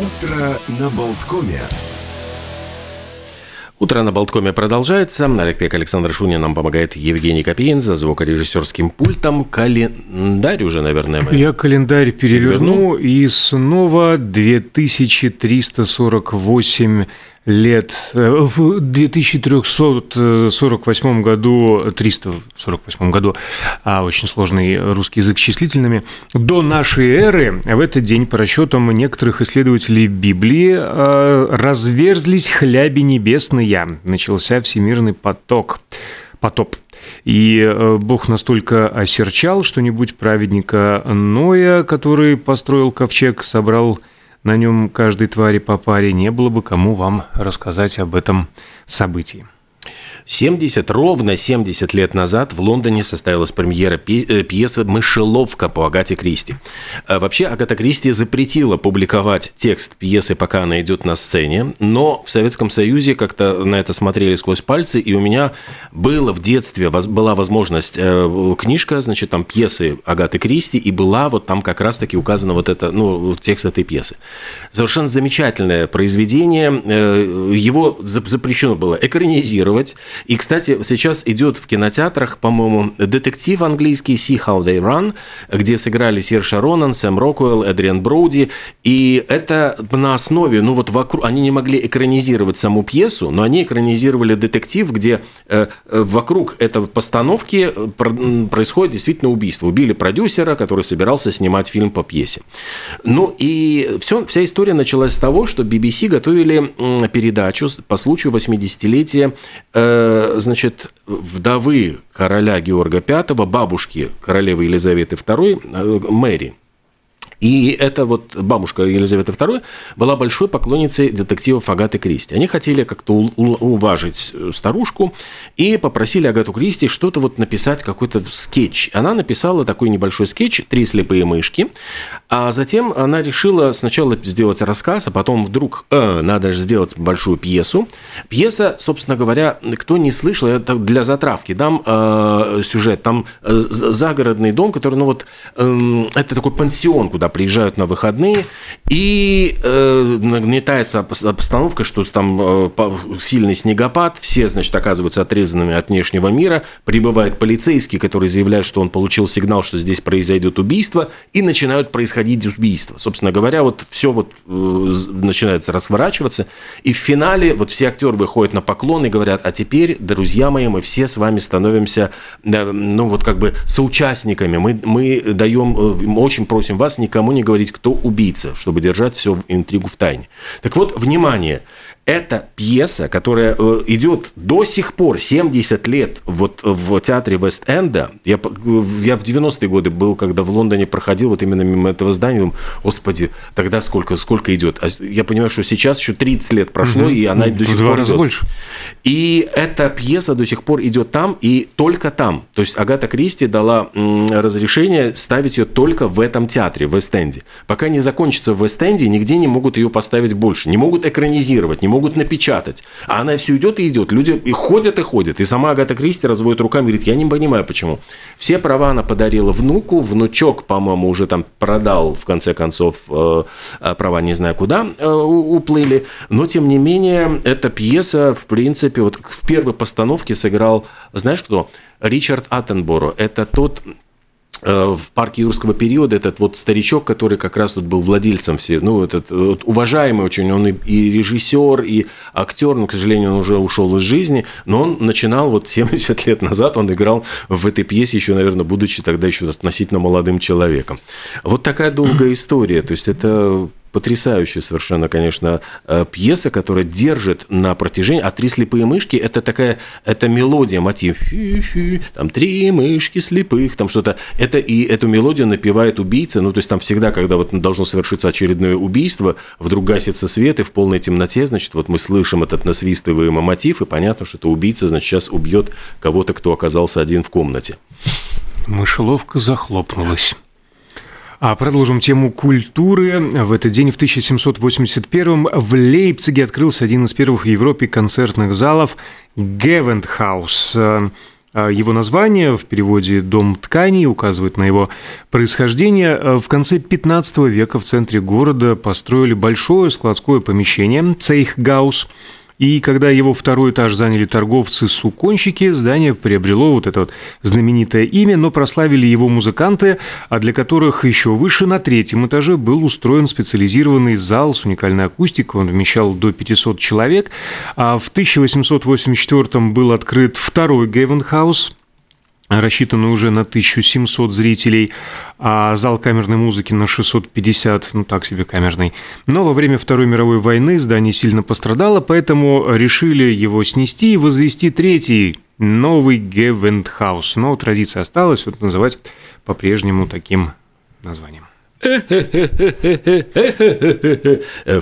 Утро на Болткоме. Утро на Болткоме продолжается. Олег Пек, Александр Шунин нам помогает Евгений Копейн за звукорежиссерским пультом. Календарь уже, наверное, мы... Я календарь переверну, переверну. и снова 2348 лет. Э, в 2348 году, 348 году, а очень сложный русский язык с числительными, до нашей эры, в этот день, по расчетам некоторых исследователей Библии, э, разверзлись хляби небесные, начался всемирный поток потоп. И э, Бог настолько осерчал, что-нибудь праведника Ноя, который построил ковчег, собрал на нем каждой твари по паре, не было бы кому вам рассказать об этом событии. 70, ровно 70 лет назад в Лондоне состоялась премьера э, пьесы «Мышеловка» по Агате Кристи. А вообще Агата Кристи запретила публиковать текст пьесы, пока она идет на сцене, но в Советском Союзе как-то на это смотрели сквозь пальцы, и у меня было в детстве, была возможность, э, книжка, значит, там пьесы Агаты Кристи, и была вот там как раз-таки указана вот это, ну, текст этой пьесы. Совершенно замечательное произведение, э, его запрещено было экранизировать, и, кстати, сейчас идет в кинотеатрах, по-моему, детектив английский «See How They Run», где сыграли Сир Шаронан, Сэм Рокуэлл, Эдриан Броуди. И это на основе, ну вот вокруг, они не могли экранизировать саму пьесу, но они экранизировали детектив, где э, э вокруг этой постановки э, происходит действительно убийство. Убили продюсера, который собирался снимать фильм по пьесе. Ну и все, вся история началась с того, что BBC готовили передачу по случаю 80-летия э, Э, значит, вдовы короля Георга V, бабушки королевы Елизаветы II, э, Мэри. И эта вот бабушка Елизавета II была большой поклонницей детективов Агаты Кристи. Они хотели как-то уважить старушку и попросили Агату Кристи что-то вот написать, какой-то скетч. Она написала такой небольшой скетч «Три слепые мышки», а затем она решила сначала сделать рассказ, а потом вдруг э, надо же сделать большую пьесу. Пьеса, собственно говоря, кто не слышал, это для затравки, дам э, сюжет, там э, загородный дом, который, ну вот, э, это такой пансион, куда приезжают на выходные, и э, нагнетается обстановка, что там э, сильный снегопад, все, значит, оказываются отрезанными от внешнего мира, прибывает полицейский, который заявляет, что он получил сигнал, что здесь произойдет убийство, и начинают происходить убийства. Собственно говоря, вот все вот э, начинается разворачиваться, и в финале вот все актеры выходят на поклон и говорят, а теперь, друзья мои, мы все с вами становимся, ну вот как бы соучастниками, мы, мы даем, э, очень просим вас никому никому не говорить, кто убийца, чтобы держать всю интригу в тайне. Так вот, внимание, это пьеса, которая э, идет до сих пор, 70 лет вот в театре Вест-Энда. Я, я в 90-е годы был, когда в Лондоне проходил вот именно мимо этого здания, думаю, господи, тогда сколько, сколько идет? А я понимаю, что сейчас еще 30 лет прошло, угу. и она ну, до сих два пор раза идет. больше. И эта пьеса до сих пор идет там и только там. То есть Агата Кристи дала разрешение ставить ее только в этом театре, в Вест-Энде. Пока не закончится в Вест-Энде, нигде не могут ее поставить больше, не могут экранизировать, не могут напечатать. А она все идет и идет. Люди и ходят, и ходят. И сама Агата Кристи разводит руками и говорит, я не понимаю, почему. Все права она подарила внуку, внучок, по-моему, уже там продал, в конце концов, э, э, права не знаю куда э, уплыли. Но, тем не менее, эта пьеса, в принципе, вот в первой постановке сыграл, знаешь кто? Ричард Аттенборо. Это тот в парке юрского периода этот вот старичок, который как раз вот был владельцем все, ну, этот вот, уважаемый очень, он и, и режиссер, и актер, но, к сожалению, он уже ушел из жизни, но он начинал вот 70 лет назад, он играл в этой пьесе еще, наверное, будучи тогда еще относительно молодым человеком. Вот такая долгая история, то есть это потрясающая совершенно, конечно, э, пьеса, которая держит на протяжении... А «Три слепые мышки» – это такая, это мелодия, мотив. Там «Три мышки слепых», там что-то. Это и эту мелодию напевает убийца. Ну, то есть там всегда, когда вот должно совершиться очередное убийство, вдруг гасится свет, и в полной темноте, значит, вот мы слышим этот насвистываемый мотив, и понятно, что это убийца, значит, сейчас убьет кого-то, кто оказался один в комнате. Мышеловка захлопнулась. А продолжим тему культуры. В этот день, в 1781 в Лейпциге открылся один из первых в Европе концертных залов Гевандхаус. А его название в переводе «дом тканей» указывает на его происхождение. А в конце 15 века в центре города построили большое складское помещение «Цейхгаус», и когда его второй этаж заняли торговцы-суконщики, здание приобрело вот это вот знаменитое имя, но прославили его музыканты, а для которых еще выше на третьем этаже был устроен специализированный зал с уникальной акустикой. Он вмещал до 500 человек. А в 1884 был открыт второй Гевандхаус, рассчитанный уже на 1700 зрителей, а зал камерной музыки на 650, ну так себе камерный. Но во время Второй мировой войны здание сильно пострадало, поэтому решили его снести и возвести третий, новый Гевандхаус. Но традиция осталась вот называть по-прежнему таким названием. В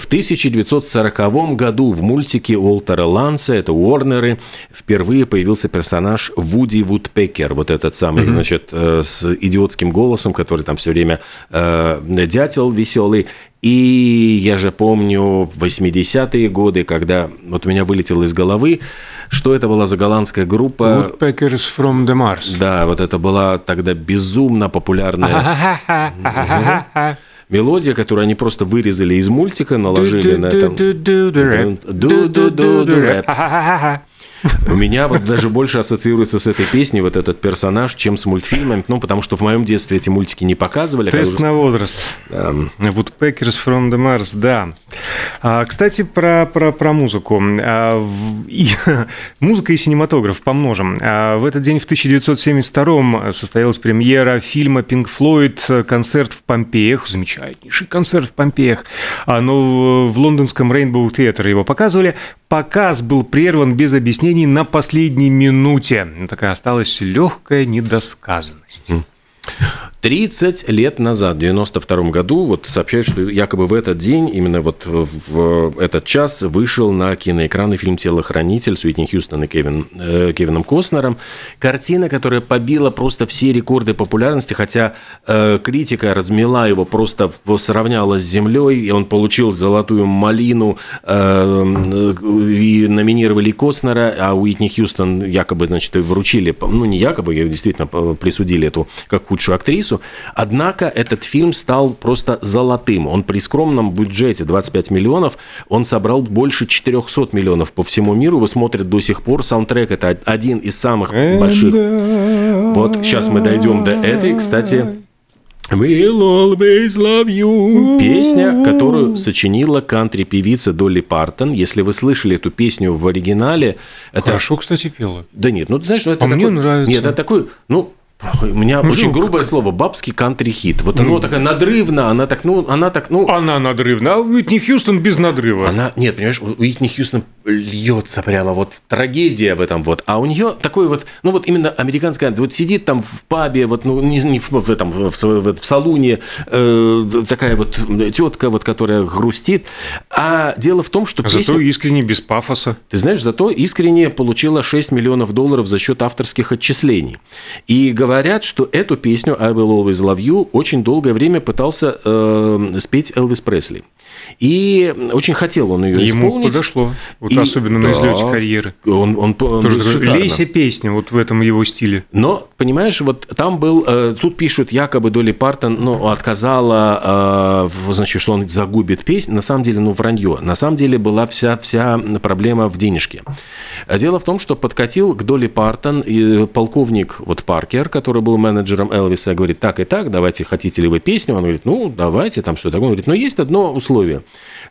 1940 году в мультике Уолтера Ланса, это Уорнеры, впервые появился персонаж Вуди Вудпекер, вот этот самый, mm-hmm. значит, э, с идиотским голосом, который там все время э, дятел веселый. И я же помню 80-е годы, когда вот у меня вылетело из головы, что это была за голландская группа. Woodpeckers from the Mars. Да, вот это была тогда безумно популярная мелодия, которую они просто вырезали из мультика, наложили на этом. У меня вот даже больше ассоциируется с этой песней вот этот персонаж, чем с мультфильмами, ну, потому что в моем детстве эти мультики не показывали. Тест уже... на возраст. Да. Woodpeckers from the Mars, да. А, кстати, про, про, про музыку. А, и, музыка и синематограф помножим. А, в этот день в 1972 состоялась премьера фильма Pink Floyd «Концерт в Помпеях». Замечательнейший концерт в Помпеях. А, но в лондонском Rainbow Theatre его показывали. Показ был прерван без объяснений на последней минуте. Такая осталась легкая недосказанность. 30 лет назад, в 92 году, вот сообщают, что якобы в этот день, именно вот в этот час вышел на киноэкраны фильм «Телохранитель» с Уитни Хьюстон и Кевин, э, Кевином Костнером. Картина, которая побила просто все рекорды популярности, хотя э, критика размела его, просто сравняла с землей, и он получил золотую малину, э, и номинировали Костнера, а Уитни Хьюстон якобы, значит, вручили, ну не якобы, ее действительно присудили эту как худшую актрису, актрису. Однако этот фильм стал просто золотым. Он при скромном бюджете 25 миллионов, он собрал больше 400 миллионов по всему миру. Вы смотрите до сих пор. Саундтрек – это один из самых больших. Вот сейчас мы дойдем до этой. Кстати, We'll always love you. Песня, которую сочинила кантри-певица Долли Партон. Если вы слышали эту песню в оригинале... Это... Хорошо, кстати, пела. Да нет, ну, знаешь, ну, это а такой... мне нравится. Нет, это такой, ну, у меня ну, очень грубое как... слово бабский кантри-хит. Вот оно ну, такая надрывно, она так, ну, она так, ну. Она надрывна, а Уитни Хьюстон без надрыва. Она, нет, понимаешь, Уитни Хьюстон льется прямо вот трагедия в этом вот, а у нее такой вот, ну вот именно американская, вот сидит там в пабе, вот ну не, не в, в этом в, в, в салуне э, такая вот тетка вот, которая грустит, а дело в том, что а песня... зато искренне без пафоса. Ты знаешь, зато искренне получила 6 миллионов долларов за счет авторских отчислений и говорят, что эту песню «I Will Always Love You» очень долгое время пытался э, спеть Элвис Пресли. И очень хотел он ее Ему исполнить. подошло, вот и, особенно да, на излете карьеры. Он, он, он Тоже лейся песня вот в этом его стиле. Но, понимаешь, вот там был, э, тут пишут, якобы Долли Партон ну, отказала, э, значит, что он загубит песню. На самом деле, ну, вранье. На самом деле была вся, вся проблема в денежке. Дело в том, что подкатил к Долли Партон и полковник вот Паркер, который был менеджером Элвиса, говорит, так и так, давайте, хотите ли вы песню? Он говорит, ну, давайте, там что такое. Он говорит, но есть одно условие.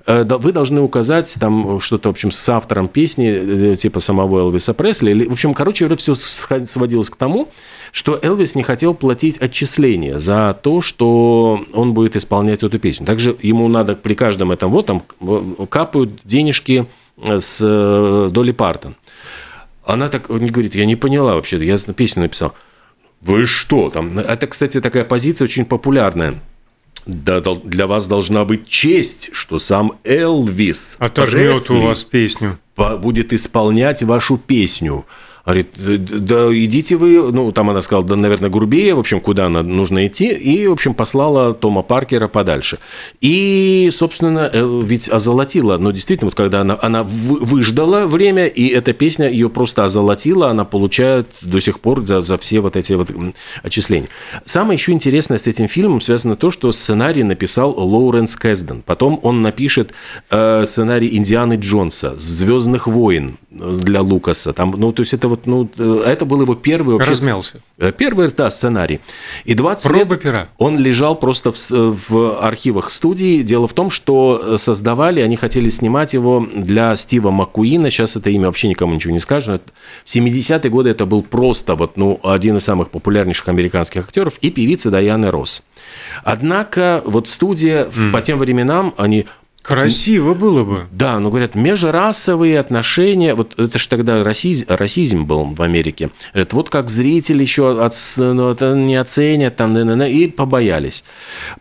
Э, вы должны указать там что-то, в общем, с автором песни, э, типа самого Элвиса Пресли. В общем, короче все сводилось к тому, что Элвис не хотел платить отчисления за то, что он будет исполнять эту песню. Также ему надо при каждом этом, вот там капают денежки э, с Долли Партон. Она так не говорит, я не поняла вообще, я песню написал. Вы что там? Это, кстати, такая позиция очень популярная. Да, для вас должна быть честь, что сам Элвис отожмет у вас песню, будет исполнять вашу песню. Говорит, да идите вы, ну, там она сказала, да, наверное, грубее, в общем, куда она нужно идти, и, в общем, послала Тома Паркера подальше. И, собственно, э, ведь озолотила, ну, действительно, вот когда она, она выждала время, и эта песня ее просто озолотила, она получает до сих пор за, за все вот эти вот отчисления. Самое еще интересное с этим фильмом связано то, что сценарий написал Лоуренс Кэсден. Потом он напишет э, сценарий Индианы Джонса, Звездных войн для Лукаса. Там, ну, то есть это вот, ну, это был его первый вообще... Размялся. Э, первый, да, сценарий. И 20 Проба лет пера. он лежал просто в, в архивах студии. Дело в том, что создавали, они хотели снимать его для Стива Маккуина. Сейчас это имя вообще никому ничего не скажет. В 70-е годы это был просто вот, ну, один из самых популярнейших американских актеров и певица Дайаны Росс. Однако вот студия mm. по тем временам, они Красиво было бы. Да, но говорят, межрасовые отношения, вот это же тогда расизм, расизм был в Америке. Это вот как зрители еще от, ну, не оценят, там, и побоялись.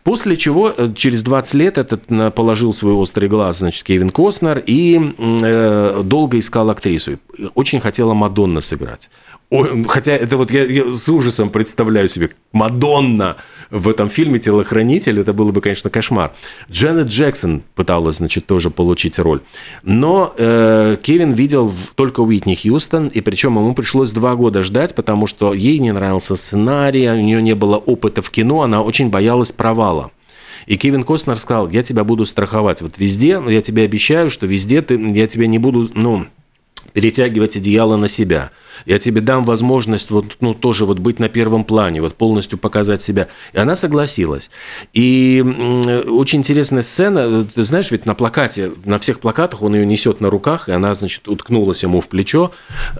После чего э, через 20 лет этот положил свой острый глаз, значит, Кевин Костнер, и э, долго искал актрису. Очень хотела Мадонна сыграть. Ой, хотя это вот я, я с ужасом представляю себе Мадонна в этом фильме «Телохранитель», это было бы, конечно, кошмар. Дженнет Джексон пыталась, значит, тоже получить роль. Но э, Кевин видел только Уитни Хьюстон, и причем ему пришлось два года ждать, потому что ей не нравился сценарий, у нее не было опыта в кино, она очень боялась провала. И Кевин Костнер сказал, я тебя буду страховать вот везде, я тебе обещаю, что везде ты, я тебя не буду, ну, перетягивать одеяло на себя. Я тебе дам возможность вот, ну, тоже вот быть на первом плане, вот полностью показать себя. И она согласилась. И очень интересная сцена, ты знаешь, ведь на плакате, на всех плакатах он ее несет на руках, и она, значит, уткнулась ему в плечо.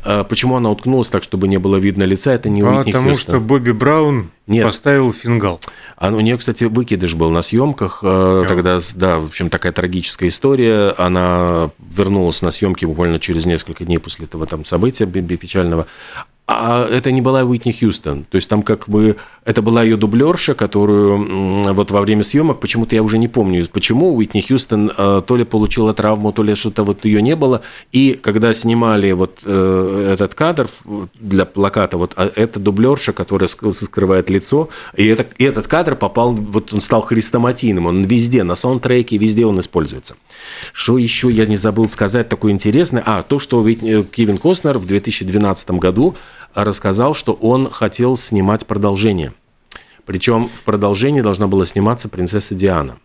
А почему она уткнулась так, чтобы не было видно лица, это не Потому Потому что Бобби Браун нет. Поставил фингал. А у нее, кстати, выкидыш был на съемках. Э, тогда, да, в общем, такая трагическая история. Она вернулась на съемки буквально через несколько дней после этого там события печального. А это не была Уитни Хьюстон. То есть там как бы это была ее дублерша, которую вот во время съемок, почему-то я уже не помню, почему Уитни Хьюстон э, то ли получила травму, то ли что-то вот ее не было. И когда снимали вот э, этот кадр для плаката, вот а, эта дублерша, которая скрывает лицо, и, это, и этот кадр попал, вот он стал хрестоматийным, он везде, на саундтреке, везде он используется. Что еще я не забыл сказать такое интересное? А, то, что э, Кевин Костнер в 2012 году рассказал, что он хотел снимать продолжение. Причем в продолжении должна была сниматься принцесса Диана.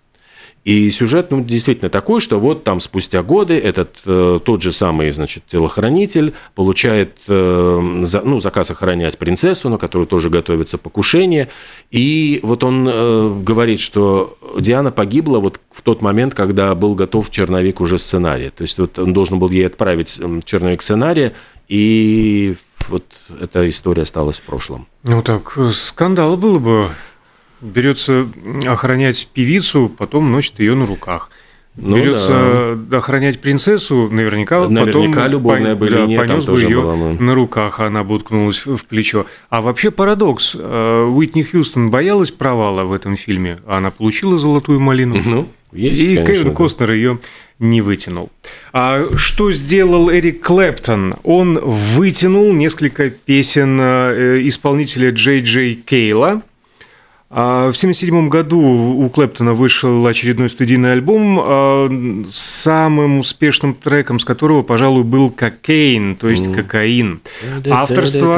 И сюжет, ну, действительно такой, что вот там спустя годы этот э, тот же самый, значит, телохранитель получает, э, за, ну, заказ охранять принцессу, на которую тоже готовится покушение. И вот он э, говорит, что Диана погибла вот в тот момент, когда был готов черновик уже сценария. То есть вот он должен был ей отправить черновик сценария, и вот эта история осталась в прошлом. Ну так, скандал было бы. Берется охранять певицу, потом носит ее на руках. Ну, Берется да. охранять принцессу, наверняка, наверняка потом любовная по, да, понес бы ее была, ну. на руках, а она бы уткнулась в плечо. А вообще парадокс. Э, Уитни Хьюстон боялась провала в этом фильме, а она получила золотую малину. Ну, есть, и конечно, Кевин да. Костнер ее не вытянул. А что сделал Эрик Клэптон? Он вытянул несколько песен э, исполнителя Джей Джей Кейла. А в 1977 году у Клэптона вышел очередной студийный альбом, а, самым успешным треком с которого, пожалуй, был «Cocaine», то есть «Кокаин». Авторство...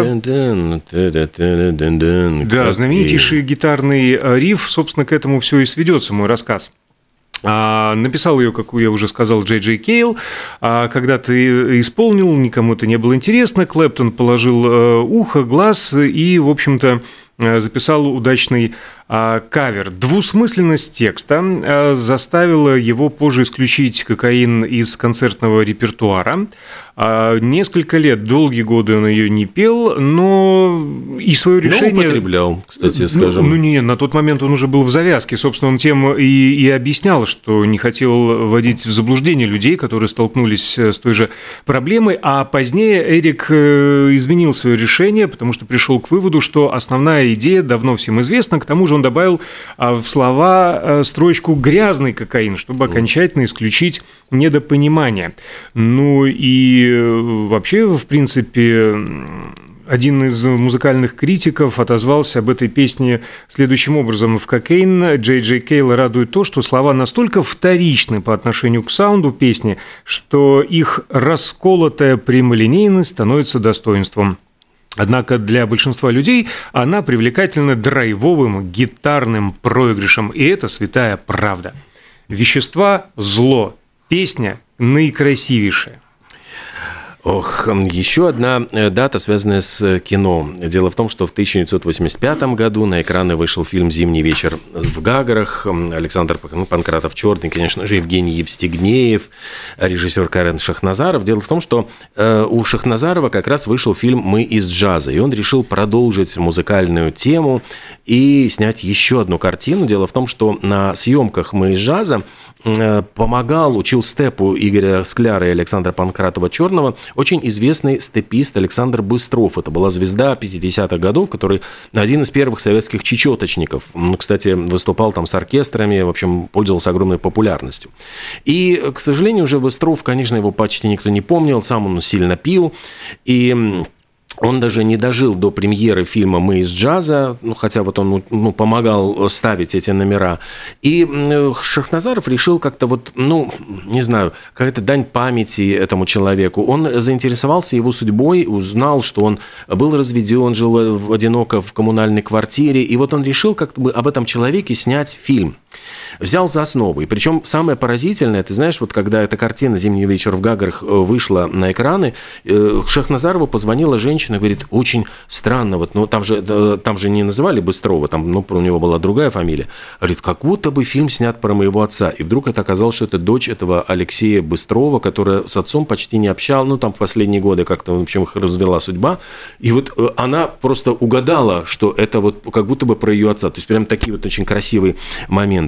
Да, знаменитейший гитарный риф, собственно, к этому все и сведется, мой рассказ. А, написал ее, как я уже сказал, Джей Джей Кейл. А когда ты исполнил, никому это не было интересно. Клэптон положил э, ухо, глаз и, в общем-то, э, записал удачный а, кавер. Двусмысленность текста э, заставила его позже исключить кокаин из концертного репертуара. А, несколько лет, долгие годы он ее не пел, но и свое решение... Но употреблял, кстати, ну, скажем. Ну, ну не, на тот момент он уже был в завязке. Собственно, он тем и, и объяснял, что не хотел вводить в заблуждение людей, которые столкнулись э, с той же проблемой. А позднее Эрик э, изменил свое решение, потому что пришел к выводу, что основная идея давно всем известна. К тому же он добавил а, в слова э, строчку «грязный кокаин», чтобы окончательно исключить недопонимание. Ну и И вообще, в принципе, один из музыкальных критиков отозвался об этой песне следующим образом. В «Кокейн» Джей Джей Кейла радует то, что слова настолько вторичны по отношению к саунду песни, что их расколотая прямолинейность становится достоинством. Однако для большинства людей она привлекательна драйвовым гитарным проигрышем, и это святая правда. Вещества – зло, песня – наикрасивейшая. Ох, еще одна э, дата, связанная с кино. Дело в том, что в 1985 году на экраны вышел фильм «Зимний вечер в Гагарах». Александр ну, Панкратов Черный, конечно же, Евгений Евстигнеев, режиссер Карен Шахназаров. Дело в том, что э, у Шахназарова как раз вышел фильм «Мы из джаза», и он решил продолжить музыкальную тему и снять еще одну картину. Дело в том, что на съемках «Мы из джаза» э, помогал, учил степу Игоря Скляра и Александра Панкратова Черного очень известный степист Александр Быстров. Это была звезда 50-х годов, который один из первых советских чечеточников. Ну, кстати, выступал там с оркестрами, в общем, пользовался огромной популярностью. И, к сожалению, уже Быстров, конечно, его почти никто не помнил, сам он сильно пил. И он даже не дожил до премьеры фильма «Мы из джаза», ну, хотя вот он ну, помогал ставить эти номера. И Шахназаров решил как-то вот, ну, не знаю, какая-то дань памяти этому человеку. Он заинтересовался его судьбой, узнал, что он был разведен, жил одиноко в коммунальной квартире, и вот он решил как бы об этом человеке снять фильм взял за основу. И причем самое поразительное, ты знаешь, вот когда эта картина «Зимний вечер в Гагарах» э, вышла на экраны, э, Шахназарову позвонила женщина, говорит, очень странно, вот, ну, там же, там же не называли Быстрова, там, ну, у него была другая фамилия. Говорит, как будто бы фильм снят про моего отца. И вдруг это оказалось, что это дочь этого Алексея Быстрова, которая с отцом почти не общалась, ну, там, в последние годы как-то, в общем, их развела судьба. И вот э, она просто угадала, что это вот как будто бы про ее отца. То есть, прям такие вот очень красивые моменты.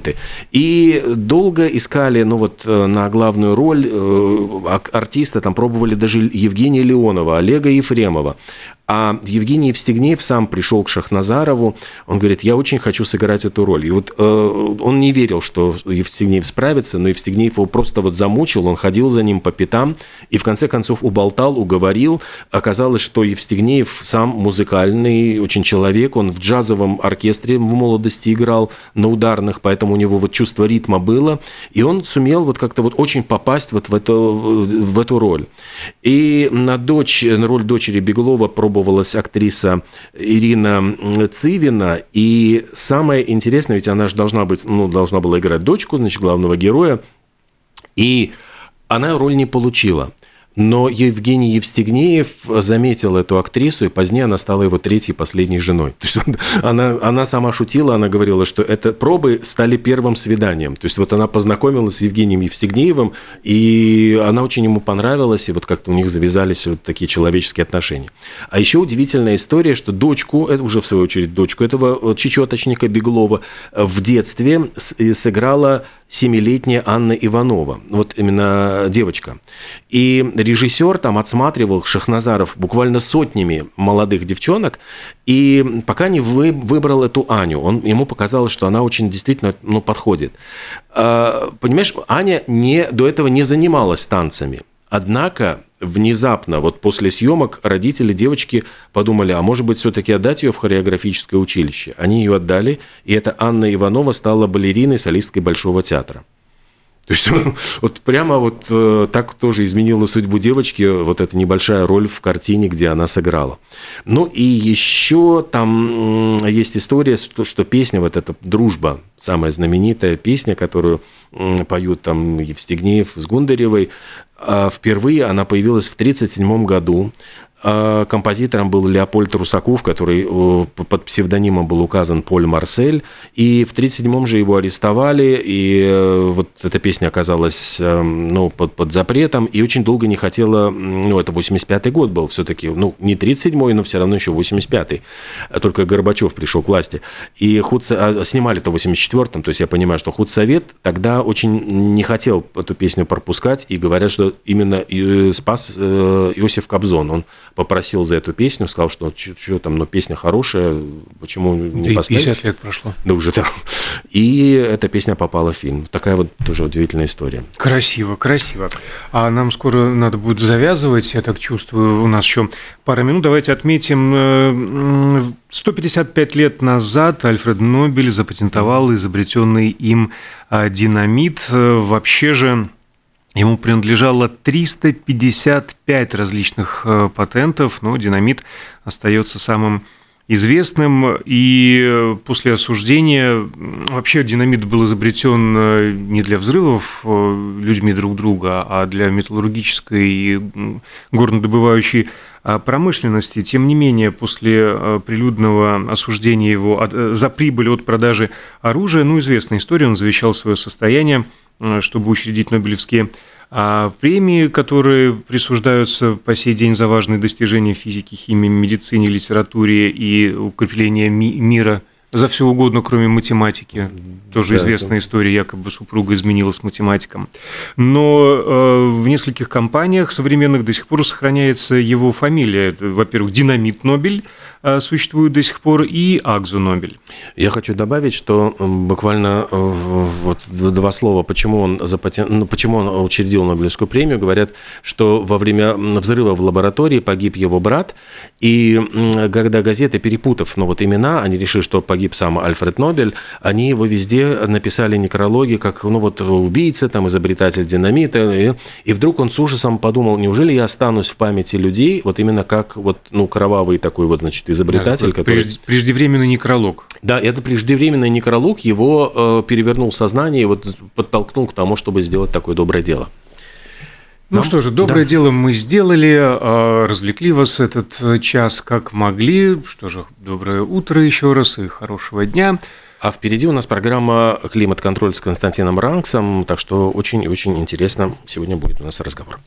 И долго искали, ну вот э, на главную роль э, артиста, там пробовали даже Евгения Леонова, Олега Ефремова. А Евгений Евстигнеев сам пришел к Шахназарову, он говорит, я очень хочу сыграть эту роль. И вот э, он не верил, что Евстигнеев справится, но Евстигнеев его просто вот замучил, он ходил за ним по пятам и в конце концов уболтал, уговорил. Оказалось, что Евстигнеев сам музыкальный очень человек, он в джазовом оркестре в молодости играл на ударных, поэтому у него вот чувство ритма было, и он сумел вот как-то вот очень попасть вот в эту, в эту роль. И на дочь, на роль дочери Беглова пробовал пробовалась актриса Ирина Цивина, и самое интересное, ведь она же должна быть, ну, должна была играть дочку, значит, главного героя, и она роль не получила – но Евгений Евстигнеев заметил эту актрису, и позднее она стала его третьей последней женой. То есть она, она сама шутила, она говорила, что это пробы стали первым свиданием. То есть вот она познакомилась с Евгением Евстигнеевым, и она очень ему понравилась, и вот как-то у них завязались вот такие человеческие отношения. А еще удивительная история, что дочку, это уже в свою очередь дочку этого чечеточника Беглова в детстве сыграла семилетняя Анна Иванова, вот именно девочка. И режиссер там отсматривал Шахназаров буквально сотнями молодых девчонок, и пока не вы, выбрал эту Аню, он, ему показалось, что она очень действительно ну, подходит. А, понимаешь, Аня не, до этого не занималась танцами. Однако внезапно, вот после съемок, родители девочки подумали, а может быть, все-таки отдать ее в хореографическое училище. Они ее отдали, и эта Анна Иванова стала балериной, солисткой Большого театра. То есть вот прямо вот э, так тоже изменила судьбу девочки вот эта небольшая роль в картине, где она сыграла. Ну и еще там есть история, что, что песня вот эта «Дружба», самая знаменитая песня, которую поют там Евстигнеев с Гундаревой, а впервые она появилась в 1937 году композитором был Леопольд Русаков, который э, под псевдонимом был указан Поль Марсель. И в 1937-м же его арестовали, и э, вот эта песня оказалась э, ну, под, под запретом, и очень долго не хотела, ну, это 85-й год был все-таки, ну, не 37-й, но все равно еще 85-й. Только Горбачев пришел к власти. И худ... а снимали это в 84-м, то есть я понимаю, что худсовет тогда очень не хотел эту песню пропускать, и говорят, что именно спас Иосиф Кобзон. Он попросил за эту песню, сказал, что что там, но песня хорошая, почему не да поставить? 50 лет прошло. Да уже там. И эта песня попала в фильм. Такая вот тоже удивительная история. Красиво, красиво. А нам скоро надо будет завязывать, я так чувствую, у нас еще пара минут. Давайте отметим, 155 э, лет назад Альфред Нобель запатентовал изобретенный им а, динамит. Вообще же Ему принадлежало 355 различных э, патентов, но динамит остается самым известным, и после осуждения вообще динамит был изобретен э, не для взрывов э, людьми друг друга, а для металлургической и горнодобывающей а, промышленности. Тем не менее, после прилюдного осуждения его за прибыль от продажи оружия, ну, известная история, он завещал свое состояние – Э, чтобы учредить Нобелевские а премии, которые присуждаются по сей день за важные достижения физики, химии, медицине, литературе и укрепления ми- мира за все угодно, кроме математики. Тоже да, известная это... история, якобы супруга изменилась математиком. Но э, в нескольких компаниях современных до сих пор сохраняется его фамилия. Во-первых, Динамит Нобель, Э, существует до сих пор, и Акзу Нобель. Я хочу добавить, что буквально э, вот два слова, почему он, запатен... ну, почему он учредил Нобелевскую премию. Говорят, что во время взрыва в лаборатории погиб его брат, и когда газеты, перепутав ну, вот имена, они решили, что погиб сам Альфред Нобель, они его везде написали некрологи, как ну вот убийца, там, изобретатель динамита, и, и вдруг он с ужасом подумал, неужели я останусь в памяти людей, вот именно как вот, ну, кровавый такой вот, значит, изобретатель, да, который... Преждевременный некролог. Да, это преждевременный некролог, его э, перевернул сознание и вот подтолкнул к тому, чтобы сделать такое доброе дело. Ну Нам? что же, доброе да. дело мы сделали, а, развлекли вас этот э, час как могли. Что же, доброе утро еще раз и хорошего дня. А впереди у нас программа «Климат-контроль» с Константином Ранксом, так что очень-очень интересно сегодня будет у нас разговор.